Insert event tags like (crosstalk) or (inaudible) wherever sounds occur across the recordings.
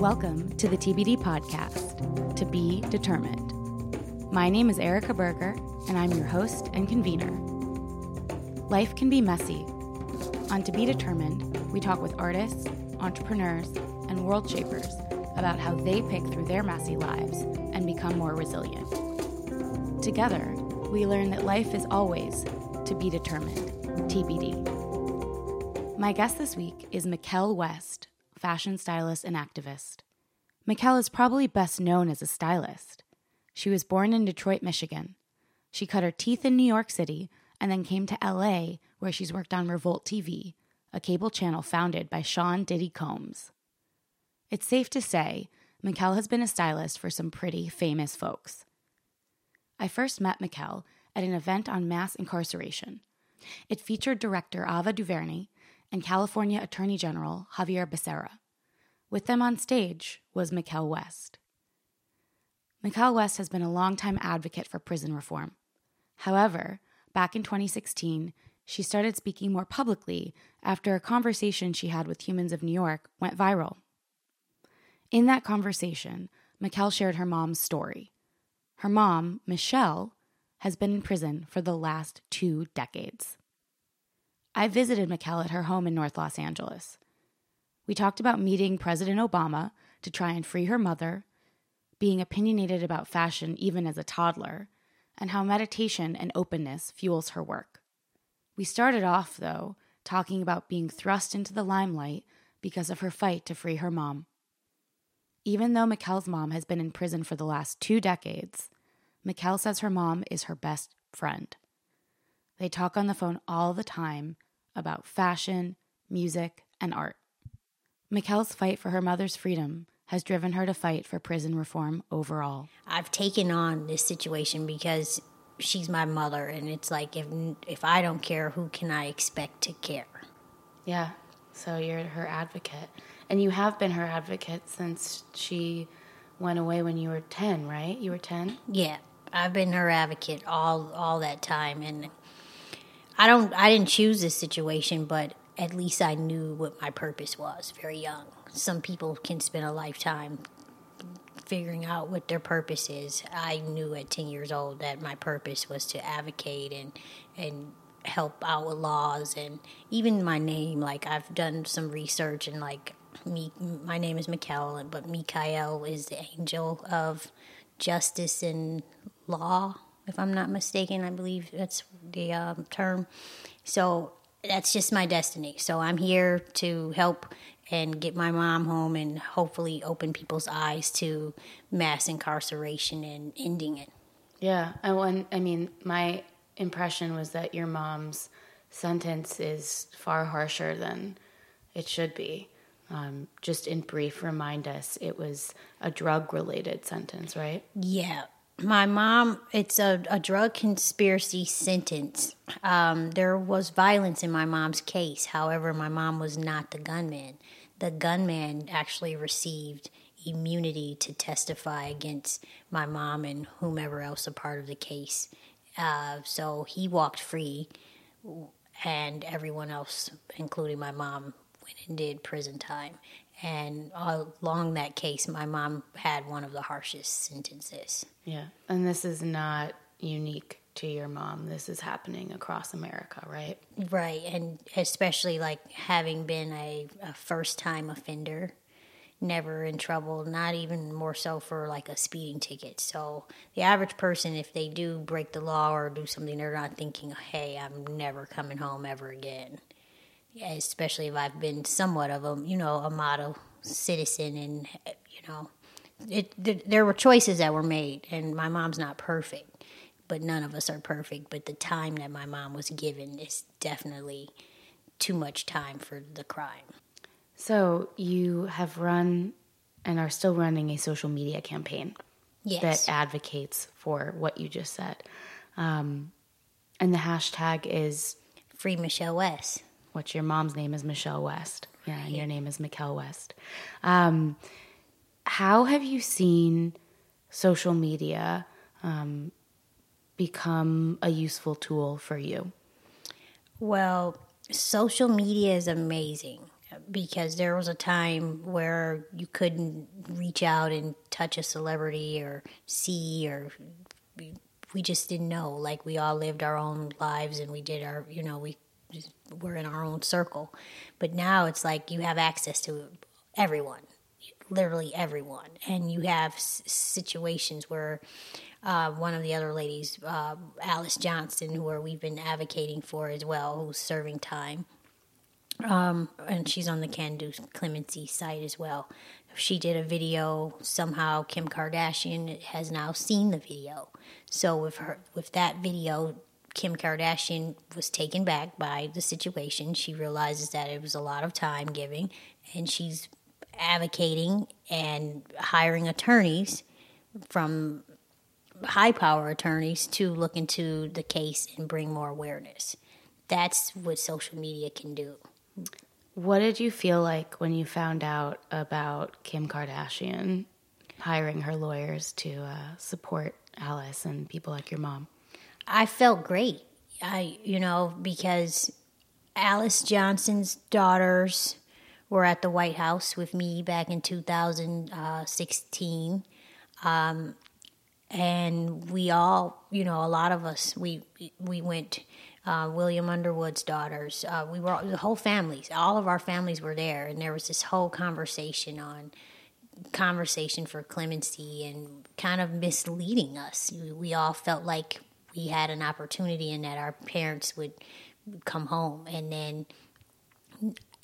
Welcome to the TBD podcast, To Be Determined. My name is Erica Berger, and I'm your host and convener. Life can be messy. On To Be Determined, we talk with artists, entrepreneurs, and world shapers about how they pick through their messy lives and become more resilient. Together, we learn that life is always to be determined, TBD. My guest this week is Miquelle West, fashion stylist and activist. Miquelle is probably best known as a stylist. She was born in Detroit, Michigan. She cut her teeth in New York City and then came to LA, where she's worked on Revolt TV, a cable channel founded by Sean Diddy Combs. It's safe to say Miquelle has been a stylist for some pretty famous folks. I first met Miquelle at an event on mass incarceration. It featured director Ava DuVernay and California Attorney General Xavier Becerra. With them on stage was Miquelle West. Miquelle West has been a longtime advocate for prison reform. However, back in 2016, she started speaking more publicly after a conversation she had with Humans of New York went viral. In that conversation, Miquelle shared her mom's story. Her mom, Michelle, has been in prison for the last two decades. I visited Miquelle at her home in North Los Angeles. We talked about meeting President Obama to try and free her mother, being opinionated about fashion even as a toddler, and how meditation and openness fuels her work. We started off, though, talking about being thrust into the limelight because of her fight to free her mom. Even though Miquelle's mom has been in prison for the last two decades, Miquelle says her mom is her best friend. They talk on the phone all the time about fashion, music, and art. Miquelle's fight for her mother's freedom has driven her to fight for prison reform overall. I've taken on this situation because she's my mother, and it's like if if I don't care, who can I expect to care? Yeah, so you're her advocate, and you have been her advocate since she went away when you were ten, right? You were ten. Yeah, I've been her advocate all all that time, and I don't I didn't choose this situation, but at least I knew what my purpose was very young. Some people can spend a lifetime figuring out what their purpose is. I knew at 10 years old that my purpose was to advocate and and help out with laws and even my name like I've done some research and like me my name is Miquelle but Mikael is the angel of justice and law if I'm not mistaken. I believe that's the um, term. So that's just my destiny. So I'm here to help and get my mom home and hopefully open people's eyes to mass incarceration and ending it. Yeah, I want. I mean, my impression was that your mom's sentence is far harsher than it should be. Um, just in brief, remind us it was a drug related sentence, right? Yeah, my mom, it's a, a drug conspiracy sentence. Um, there was violence in my mom's case. However, my mom was not the gunman. The gunman actually received immunity to testify against my mom and whomever else a part of the case. Uh, so he walked free, and everyone else, including my mom, went and did prison time. And along that case, my mom had one of the harshest sentences. Yeah. And this is not unique to your mom. This is happening across America, right? Right. And especially like having been a, a first time offender, never in trouble, not even more so for like a speeding ticket. So the average person, if they do break the law or do something, they're not thinking, hey, I'm never coming home ever again especially if I've been somewhat of a you know a model citizen, and you know, it, th- there were choices that were made, and my mom's not perfect, but none of us are perfect. But the time that my mom was given is definitely too much time for the crime. So you have run and are still running a social media campaign yes. that advocates for what you just said. Um, and the hashtag is Free Michelle West your mom's name is Michelle West. Yeah, and your name is Miquelle West. Um, how have you seen social media um, become a useful tool for you? Well, social media is amazing. because there was a time where you couldn't reach out and touch a celebrity or see or we just didn't know. Like we all lived our own lives and we did our, you know, we were in our own circle. But now it's like you have access to everyone, literally everyone, and you have s- situations where. Uh, one of the other ladies, uh, Alice Johnson, who we've been advocating for as well, who's serving time, um, and she's on the Can Do Clemency site as well. She did a video. Somehow, Kim Kardashian has now seen the video. So with her, with that video, Kim Kardashian was taken back by the situation. She realizes that it was a lot of time giving, and she's advocating and hiring attorneys from high power attorneys to look into the case and bring more awareness. That's what social media can do. What did you feel like when you found out about Kim Kardashian hiring her lawyers to uh, support Alice and people like your mom? I felt great. I, you know, because Alice Johnson's daughters were at the White House with me back in 2016. Um, and we all, you know, a lot of us, we we went. Uh, William Underwood's daughters, uh, we were the whole families. All of our families were there, and there was this whole conversation on conversation for clemency and kind of misleading us. We, we all felt like we had an opportunity and that our parents would come home, and then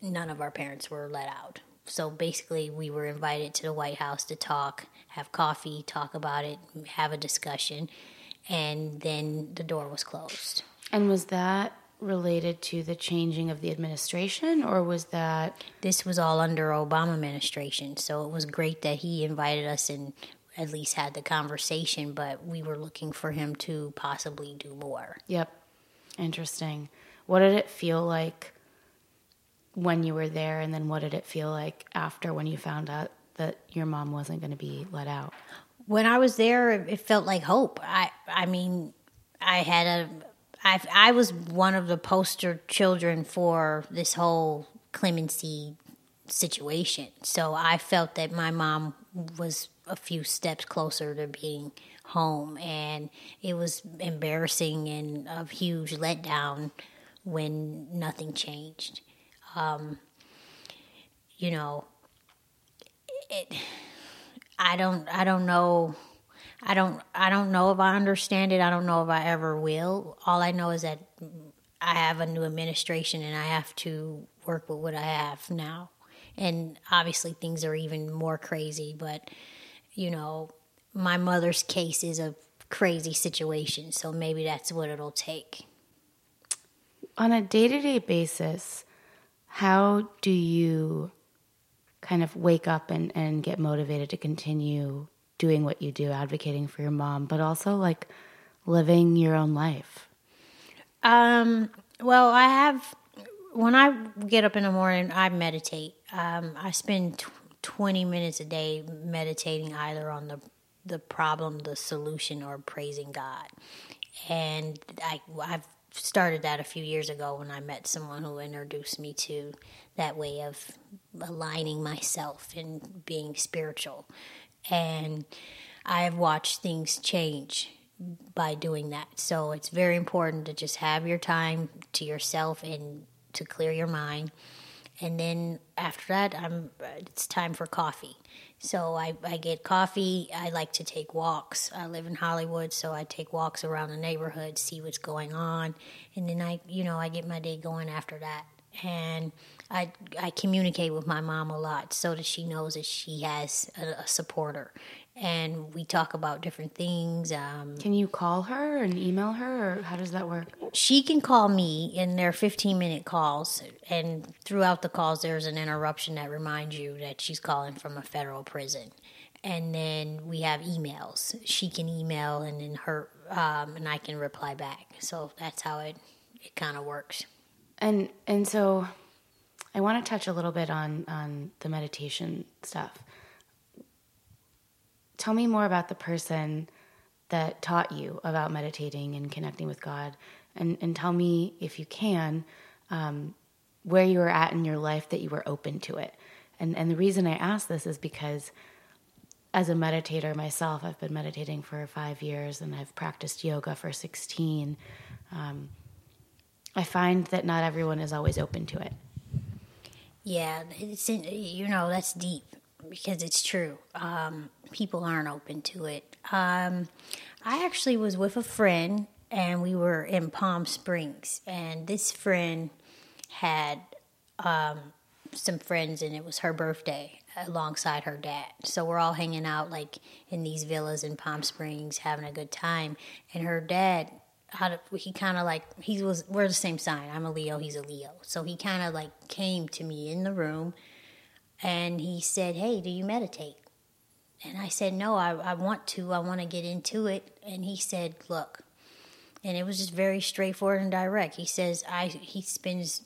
none of our parents were let out. So basically, we were invited to the White House to talk, have coffee, talk about it, have a discussion, and then the door was closed. And was that related to the changing of the administration, or was that This was all under Obama administration, so it was great that he invited us and at least had the conversation. But we were looking for him to possibly do more. Yep. Interesting. What did it feel like when you were there, and then what did it feel like after when you found out that your mom wasn't going to be let out? When I was there, it felt like hope. I, I mean, I had a, I, I was one of the poster children for this whole clemency situation. So I felt that my mom was a few steps closer to being home, and it was embarrassing and a huge letdown when nothing changed. Um, you know, it. I don't. I don't know. I don't. I don't know if I understand it. I don't know if I ever will. All I know is that I have a new administration, and I have to work with what I have now. And obviously, things are even more crazy. But you know, my mother's case is a crazy situation, so maybe that's what it'll take. On a day to day basis, how do you kind of wake up and, and get motivated to continue doing what you do, advocating for your mom, but also like living your own life? Um, well, I have when I get up in the morning, I meditate. Um, I spend tw- twenty minutes a day meditating either on the the problem, the solution, or praising God. And I I've started that a few years ago when I met someone who introduced me to that way of aligning myself and being spiritual. And I've watched things change by doing that. So it's very important to just have your time to yourself and to clear your mind. And then after that, I'm it's time for coffee. So I, I get coffee. I like to take walks. I live in Hollywood, so I take walks around the neighborhood, see what's going on, and then I you know I get my day going after that. And I I communicate with my mom a lot so that she knows that she has a, a supporter, and we talk about different things. Um, Can you call her and email her, or how does that work? she can call me and they're 15 minute calls and throughout the calls there's an interruption that reminds you that she's calling from a federal prison and then we have emails she can email and then her um, and i can reply back so that's how it it kind of works And and so I want to touch a little bit on on the meditation stuff. Tell me more about the person that taught you about meditating and connecting with God, and and tell me if you can, um, where you were at in your life that you were open to it. And and the reason I ask this is because as a meditator myself, I've been meditating for five years and I've practiced yoga for 16. Um, I find that not everyone is always open to it. Yeah, you know that's deep because it's true. Um, people aren't open to it. Um, I actually was with a friend and we were in Palm Springs, and this friend had um, some friends, and it was her birthday alongside her dad. So we're all hanging out like in these villas in Palm Springs, having a good time. And her dad, he kind of like he was we're the same sign. I'm a Leo, he's a Leo. So he kind of like came to me in the room, and he said, "Hey, do you meditate?" And I said, "No, I, I want to. I want to get into it." And he said, "Look." And it was just very straightforward and direct. He says, "I." He spends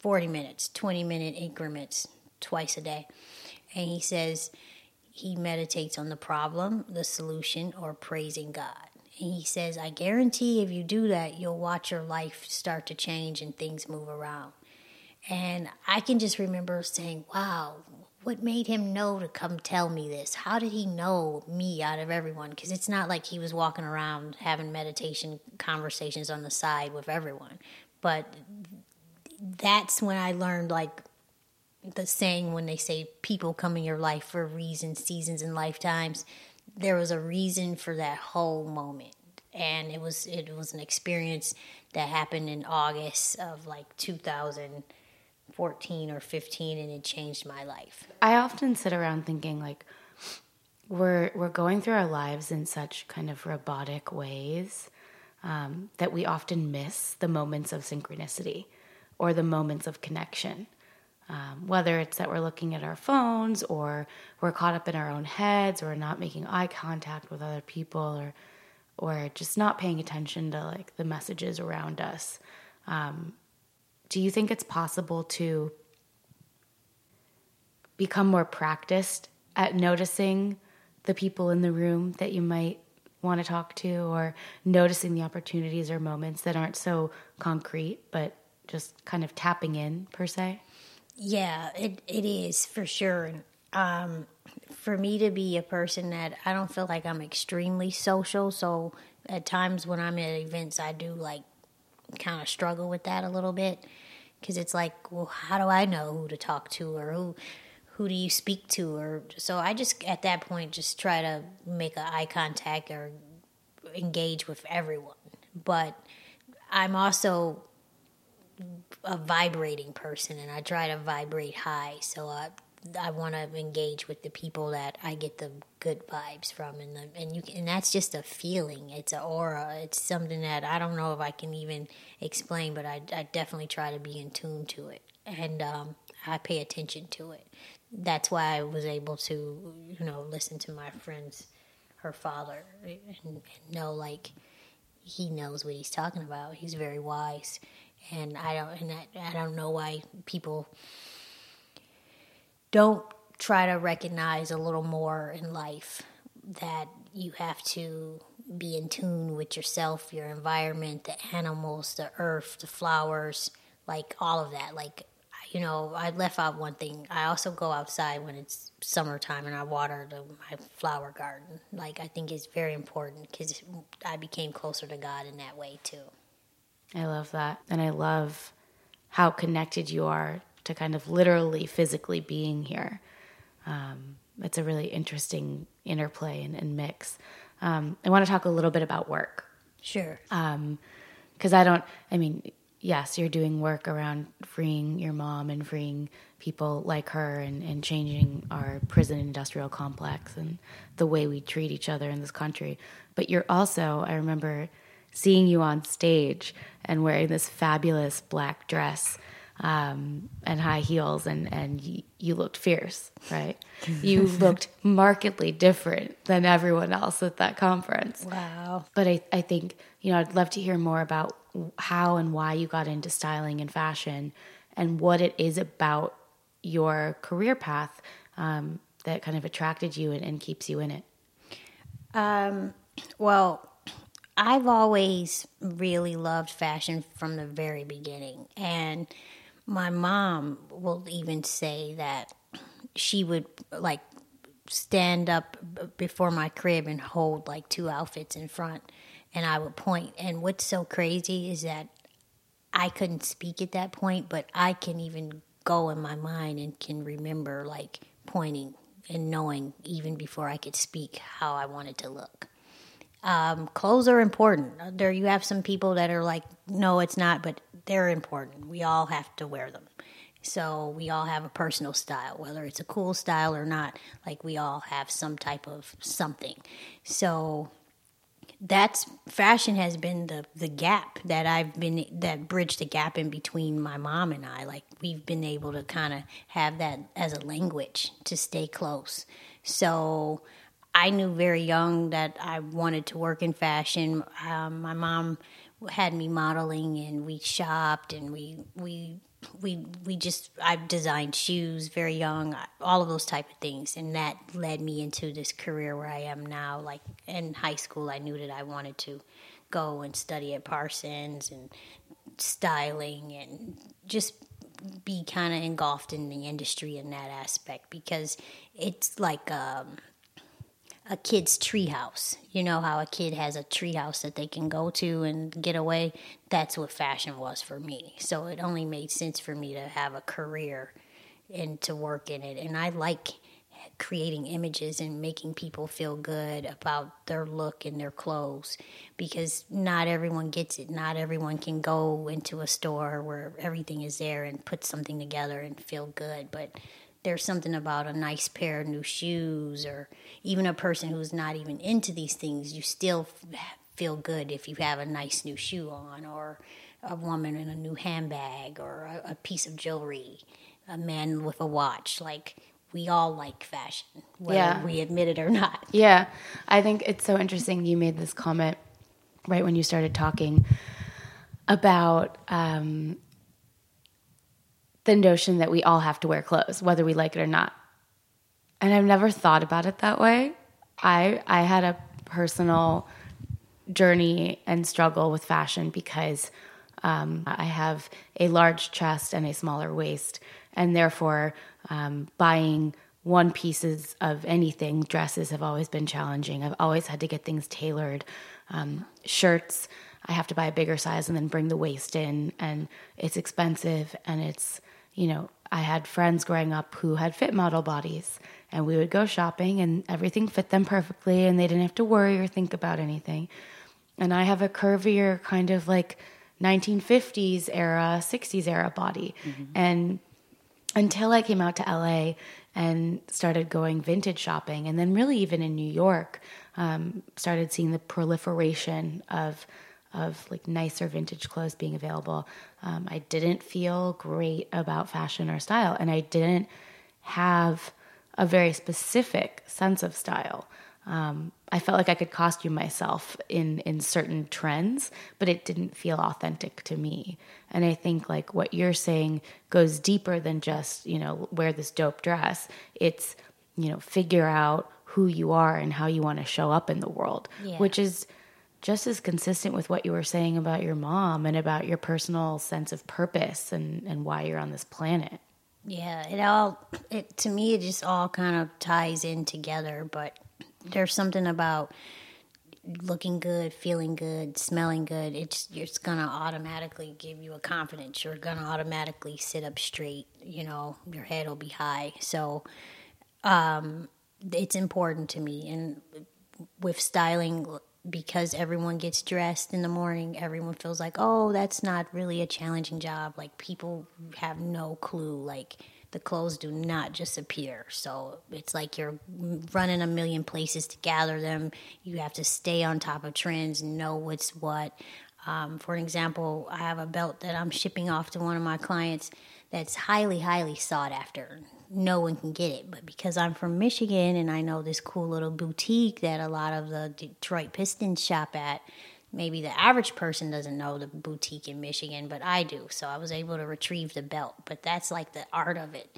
40 minutes, 20 minute increments twice a day. And he says he meditates on the problem, the solution, or praising God. And he says, I guarantee if you do that, you'll watch your life start to change and things move around. And I can just remember saying, wow, what made him know to come tell me this? How did he know me out of everyone? Because it's not like he was walking around having meditation conversations on the side with everyone. But that's when I learned like the saying when they say people come in your life for reasons, seasons, and lifetimes. There was a reason for that whole moment, and it was it was an experience that happened in August of like 2014 or 15, and it changed my life. I often sit around thinking like we're we're going through our lives in such kind of robotic ways um, that we often miss the moments of synchronicity or the moments of connection. Um, whether it's that we're looking at our phones or we're caught up in our own heads or not making eye contact with other people or or just not paying attention to like the messages around us. Um, do you think it's possible to become more practiced at noticing the people in the room that you might want to talk to or noticing the opportunities or moments that aren't so concrete but just kind of tapping in per se? Yeah, it, it is for sure. Um, for me to be a person that I don't feel like I'm extremely social, so at times when I'm at events, I do like kind of struggle with that a little bit because it's like, well, how do I know who to talk to or who who do you speak to or so I just at that point just try to make a eye contact or engage with everyone. But I'm also a vibrating person and I try to vibrate high. So I I want to engage with the people that I get the good vibes from, and the, and you can, and that's just a feeling. It's an aura. It's something that I don't know if I can even explain, but I, I definitely try to be in tune to it, and um, I pay attention to it. That's why I was able to, you know, listen to my friends, her father, and, and know like he knows what he's talking about. He's very wise and I don't and I, I don't know why people don't try to recognize a little more in life that you have to be in tune with yourself, your environment, the animals, the earth, the flowers, like all of that. Like, you know, I left out one thing. I also go outside when it's summertime and I water the, my flower garden. Like, I think it's very important because I became closer to God in that way too. I love that. And I love how connected you are to kind of literally physically being here. Um, it's a really interesting interplay and, and mix. Um, I want to talk a little bit about work. Sure. Because um, I don't, I mean, yes, you're doing work around freeing your mom and freeing people like her and, and changing our prison industrial complex and the way we treat each other in this country. But you're also, I remember seeing you on stage and wearing this fabulous black dress um, and high heels, and and you, you looked fierce, right? (laughs) you looked markedly different than everyone else at that conference. Wow! But I I think you know I'd love to hear more about how and why you got into styling and fashion, and what it is about your career path um, that kind of attracted you and, and keeps you in it. Um, well, I've always really loved fashion from the very beginning. And my mom will even say that she would like stand up before my crib and hold like two outfits in front and I would point. And what's so crazy is that I couldn't speak at that point, but I can even go in my mind and can remember like pointing and knowing even before I could speak how I wanted to look. Um, clothes are important. There, you have some people that are like, no, it's not, but they're important. We all have to wear them. So we all have a personal style, whether it's a cool style or not. Like we all have some type of something. So that's fashion has been the the gap that I've been that bridged the gap in between my mom and I. Like we've been able to kind of have that as a language to stay close. So I knew very young that I wanted to work in fashion. Um, my mom had me modeling, and we shopped, and we we we we just I designed shoes very young, all of those type of things, and that led me into this career where I am now. Like in high school, I knew that I wanted to go and study at Parsons and styling and just be kind of engulfed in the industry in that aspect because it's like um, a kid's treehouse. You know how a kid has a treehouse that they can go to and get away? That's what fashion was for me. So it only made sense for me to have a career and to work in it. And I like creating images and making people feel good about their look and their clothes because not everyone gets it. Not everyone can go into a store where everything is there and put something together and feel good. But there's something about a nice pair of new shoes or even a person who's not even into these things you still feel good if you have a nice new shoe on or a woman in a new handbag or a, a piece of jewelry a man with a watch. Like we all like fashion whether yeah. we admit it or not. Yeah. I think it's so interesting you made this comment right when you started talking about um, the notion that we all have to wear clothes, whether we like it or not. And I've never thought about it that way. I I had a personal journey and struggle with fashion because um, I have a large chest and a smaller waist, and therefore um, buying one pieces of anything, dresses have always been challenging. I've always had to get things tailored. Um, shirts, I have to buy a bigger size and then bring the waist in, and it's expensive and it's you know, I had friends growing up who had fit model bodies, and we would go shopping and everything fit them perfectly, and they didn't have to worry or think about anything. And I have a curvier kind of like 1950s era, 60s era body. Mm-hmm. And until I came out to LA and started going vintage shopping, and then really even in New York, um, started seeing the proliferation of of like nicer vintage clothes being available. Um, I didn't feel great about fashion or style, and I didn't have a very specific sense of style. Um, I felt like I could costume myself in in certain trends, but it didn't feel authentic to me. And I think like what you're saying goes deeper than just you know wear this dope dress. It's you know figure out who you are and how you want to show up in the world, yeah. which is just as consistent with what you were saying about your mom and about your personal sense of purpose and, and why you're on this planet. Yeah, it all, it, to me, it just all kind of ties in together. But there's something about looking good, feeling good, smelling good. It's, it's to automatically give you a confidence. You're to automatically sit up straight. You know, your head will be high. So, um, it's important to me. And with styling, because everyone gets dressed in the morning, everyone feels like, oh, that's not really a challenging job. Like people have no clue. Like the clothes do not just appear. So it's like you're running a million places to gather them. You have to stay on top of trends, know what's what. Um, for example, I have a belt that I'm shipping off to one of my clients that's highly, highly sought after no one can get it. But because I'm from Michigan and I know this cool little boutique that a lot of the Detroit Pistons shop at, maybe the average person doesn't know the boutique in Michigan, but I do. So I was able to retrieve the belt. But that's like the art of it.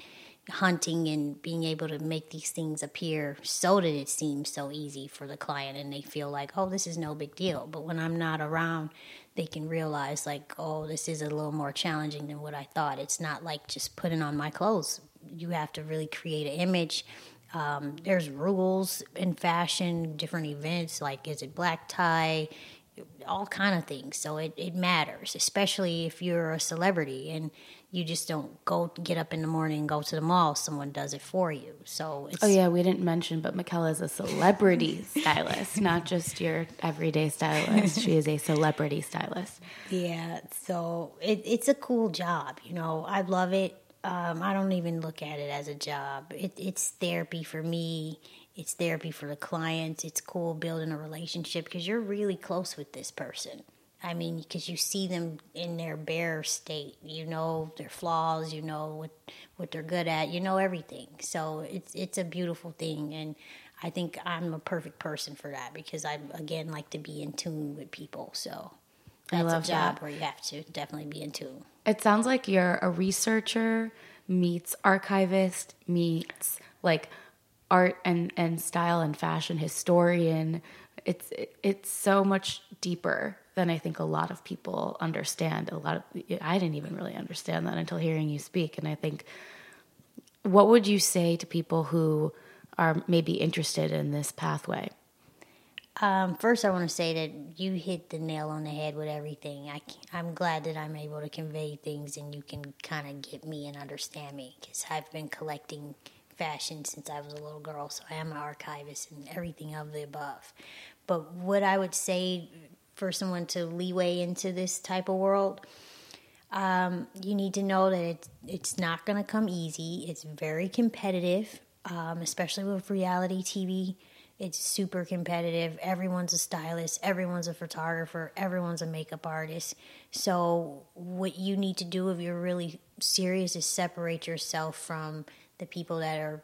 hunting and being able to make these things appear so that it seems so easy for the client and they feel like, oh, this is no big deal. But when I'm not around, they can realize, like, oh, this is a little more challenging than what I thought. It's not like just putting on my clothes. You have to really create an image. Um, there's rules in fashion, different events, like is it black tie? all kind of things. So it, it matters, especially if you're a celebrity and you just don't go get up in the morning and go to the mall. Someone does it for you. So oh yeah, we didn't mention, but Michaela is a celebrity (laughs) stylist, not just your everyday stylist. She is a celebrity stylist. Yeah, so it, it's a cool job. You know, I love it. Um, I don't even look at it as a job. It, it's therapy for me it's therapy for the clients. It's cool building a relationship because you're really close with this person. I mean, because you see them in their bare state. You know their flaws. You know what what they're good at. You know everything. So it's it's a beautiful thing, and I think I'm a perfect person for that because I again like to be in tune with people. So that's a job that. where you have to definitely be in tune. It sounds like you're a researcher meets archivist meets like art and, and style and fashion historian. It's it's so much deeper than I think a lot of people understand. A lot of I didn't even really understand that until hearing you speak. And I think, what would you say to people who are maybe interested in this pathway? Um, first, I want to say that you hit the nail on the head with everything. I, I'm glad that I'm able to convey things and you can kind of get me and understand me because I've been collecting fashion since I was a little girl, so I am an archivist and everything of the above. But what I would say for someone to leeway into this type of world, um, you need to know that it's, it's not going to come easy. It's very competitive, um, especially with reality TV. It's super competitive. Everyone's a stylist, everyone's a photographer, everyone's a makeup artist. So, what you need to do if you're really serious is separate yourself from the people that are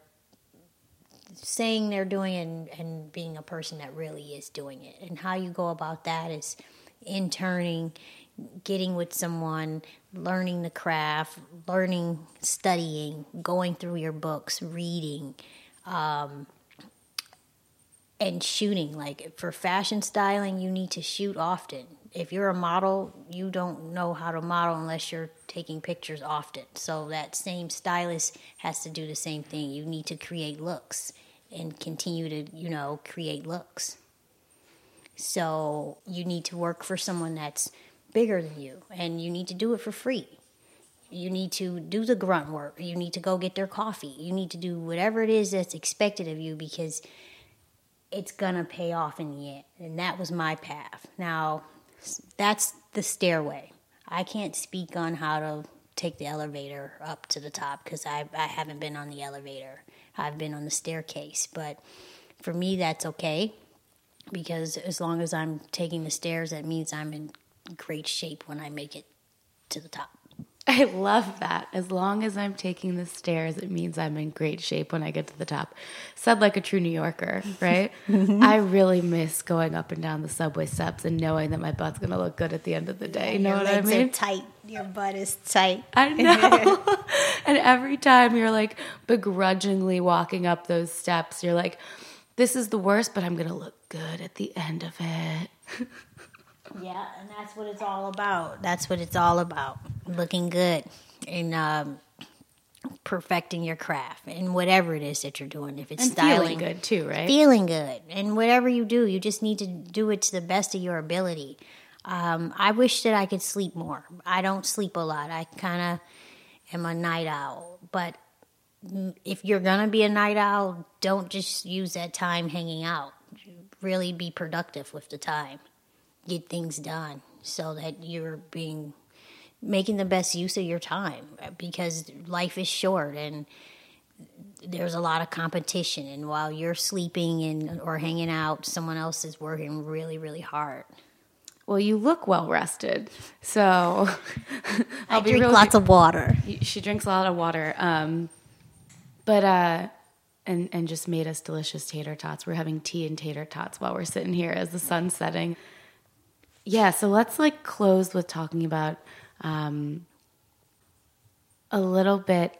saying they're doing it and, and being a person that really is doing it. And how you go about that is interning, getting with someone, learning the craft, learning, studying, going through your books, reading, um, and shooting. Like for fashion styling, you need to shoot often if you're a model, you don't know how to model unless you're taking pictures often. So that same stylist has to do the same thing. You need to create looks and continue to, you know, create looks. So you need to work for someone that's bigger than you and you need to do it for free. You need to do the grunt work. You need to go get their coffee. You need to do whatever it is that's expected of you because it's to pay off in the end. And that was my path. Now, that's the stairway. I can't speak on how to take the elevator up to the top because I, I haven't been on the elevator. I've been on the staircase. But for me, that's okay because as long as I'm taking the stairs, that means I'm in great shape when I make it to the top. (laughs) I love that. As long as I'm taking the stairs, it means I'm in great shape when I get to the top. Said like a true New Yorker, right? (laughs) I really miss going up and down the subway steps and knowing that my butt's going to look good at the end of the day. You know what I mean? tight. Your butt is tight. I (laughs) know. and every time you're like begrudgingly walking up those steps, you're like, this is the worst, but I'm going to look good at the end of it. Yeah, and that's what it's all about. That's what it's all about. Looking good and um, perfecting your craft and whatever it is that you're doing. If it's and styling, feeling good too, right? Feeling good, and whatever you do, you just need to do it to the best of your ability. Um, I wish that I could sleep more. I don't sleep a lot. I kind of am a night owl, but if you're gonna be a night owl, don't just use that time hanging out. Really be productive with the time get things done so that you're being making the best use of your time because life is short and there's a lot of competition. And while you're sleeping and or hanging out someone else is working really really hard. Well you look well rested so (laughs) i drink really, lots of water. She drinks a lot of water um, but uh and and just made us delicious tater tots. We're having tea and tater tots while we're sitting here as the sun's setting yeah, so let's like close with talking about um, a little bit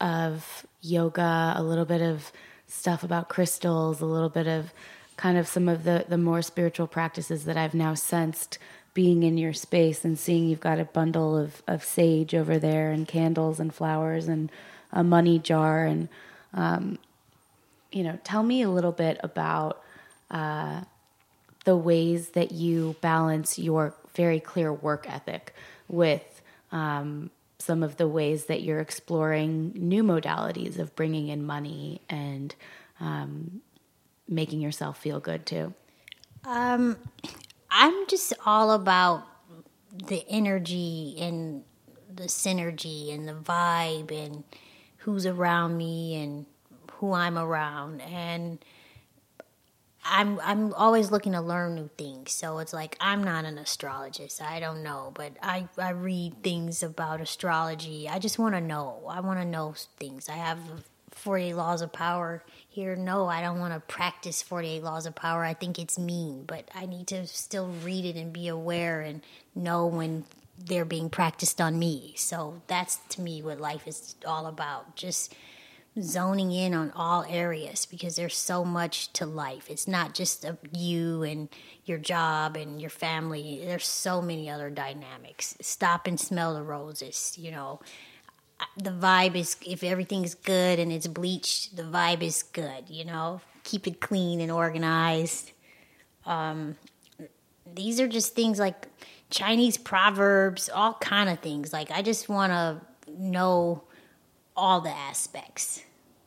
of yoga, a little bit of stuff about crystals, a little bit of kind of some of the, the more spiritual practices that I've now sensed being in your space and seeing you've got a bundle of, of sage over there and candles and flowers and a money jar. And, um, you know, tell me a little bit about uh, the ways that you balance your very clear work ethic with um, some of the ways that you're exploring new modalities of bringing in money and um, making yourself feel good too? Um, I'm just all about the energy and the synergy and the vibe and who's around me and who I'm around and I'm I'm always looking to learn new things. So it's like I'm not an astrologist. I don't know, but I I read things about astrology. I just want to know. I want to know things. I have 48 laws of power here. No, I don't want to practice 48 laws of power. I think it's mean, but I need to still read it and be aware and know when they're being practiced on me. So that's to me what life is all about. Just zoning in on all areas because there's so much to life. It's not just you and your job and your family. There's so many other dynamics. Stop and smell the roses, you know. The vibe is if everything's good and it's bleached, the vibe is good, you know. Keep it clean and organized. Um, these are just things like Chinese proverbs, all kind of things. Like I just want to know all the aspects.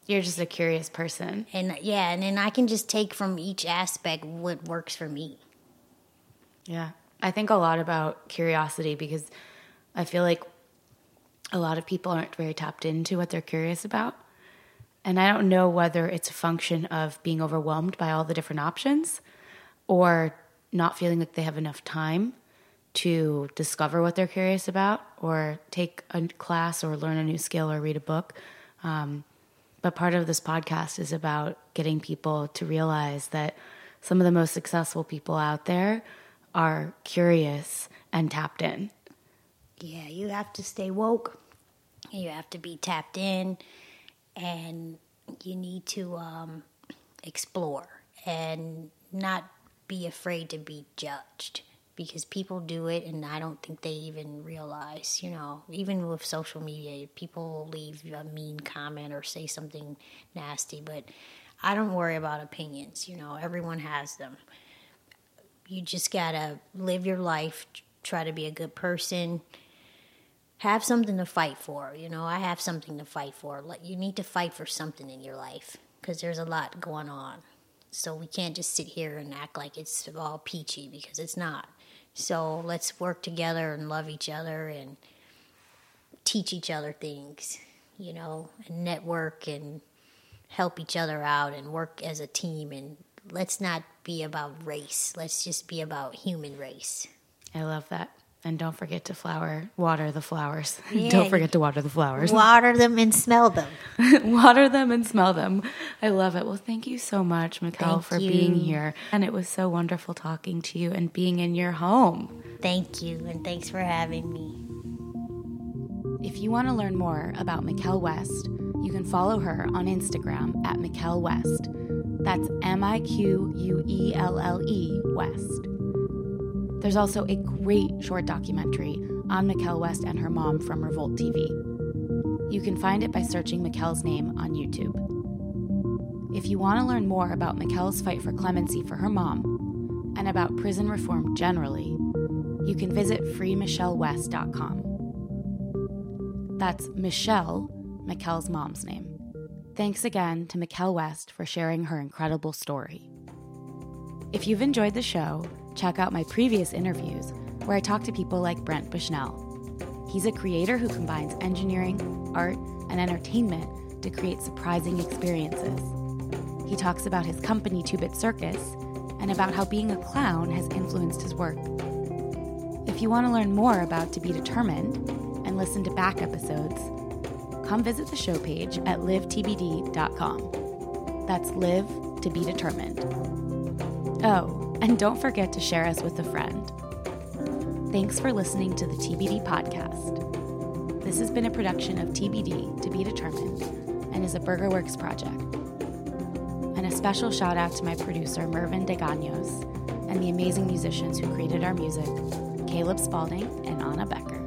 You're just a curious person. And yeah, and then I can just take from each aspect what works for me. Yeah. I think a lot about curiosity because I feel like a lot of people aren't very tapped into what they're curious about. And I don't know whether it's a function of being overwhelmed by all the different options or not feeling like they have enough time to discover what they're curious about or take a class or learn a new skill or read a book. Um, but part of this podcast is about getting people to realize that some of the most successful people out there are curious and tapped in. Yeah, you have to stay woke. You have to be tapped in, and you need to um, explore and not be afraid to be judged because people do it and I don't think they even realize, you know, even with social media, people leave a mean comment or say something nasty, but I don't worry about opinions, you know, everyone has them. You just got to live your life, try to be a good person, have something to fight for, you know. I have something to fight for. Like you need to fight for something in your life because there's a lot going on. So we can't just sit here and act like it's all peachy because it's not so let's work together and love each other and teach each other things, you know, and network and help each other out and work as a team. And let's not be about race, let's just be about human race. I love that. And don't forget to flower, water the flowers. (laughs) Yeah, don't forget to water the flowers. Water them and smell them. (laughs) water them and smell them. I love it. Well, thank you so much, Miquelle, for you. being here. And it was so wonderful talking to you and being in your home. Thank you. And thanks for having me. If you want to learn more about Miquelle West, you can follow her on Instagram at Miquelle West. That's M I Q U E L L E West. There's also a great short documentary on Miquelle West and her mom from Revolt TV. You can find it by searching Miquelle's name on YouTube. If you want to learn more about Miquelle's fight for clemency for her mom and about prison reform generally, you can visit freemichellewest.com. That's Michelle, Miquelle's mom's name. Thanks again to Miquelle West for sharing her incredible story. If you've enjoyed the show, check out my previous interviews where I talk to people like Brent Bushnell. He's a creator who combines engineering, art, and entertainment to create surprising experiences. He talks about his company, Two Bit Circus, and about how being a clown has influenced his work. If you want to learn more about To Be Determined and listen to back episodes, come visit the show page at livetbd.com. That's live to be determined. Oh, and don't forget to share us with a friend. Thanks for listening to the TBD podcast. This has been a production of TBD, To Be Determined, and is a BurgerWorks project. And a special shout out to my producer, Mervyn Deganos, and the amazing musicians who created our music, Caleb Spalding and Anna Becker.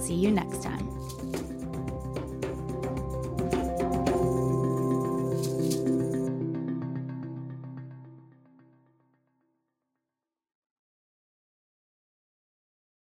See you next time.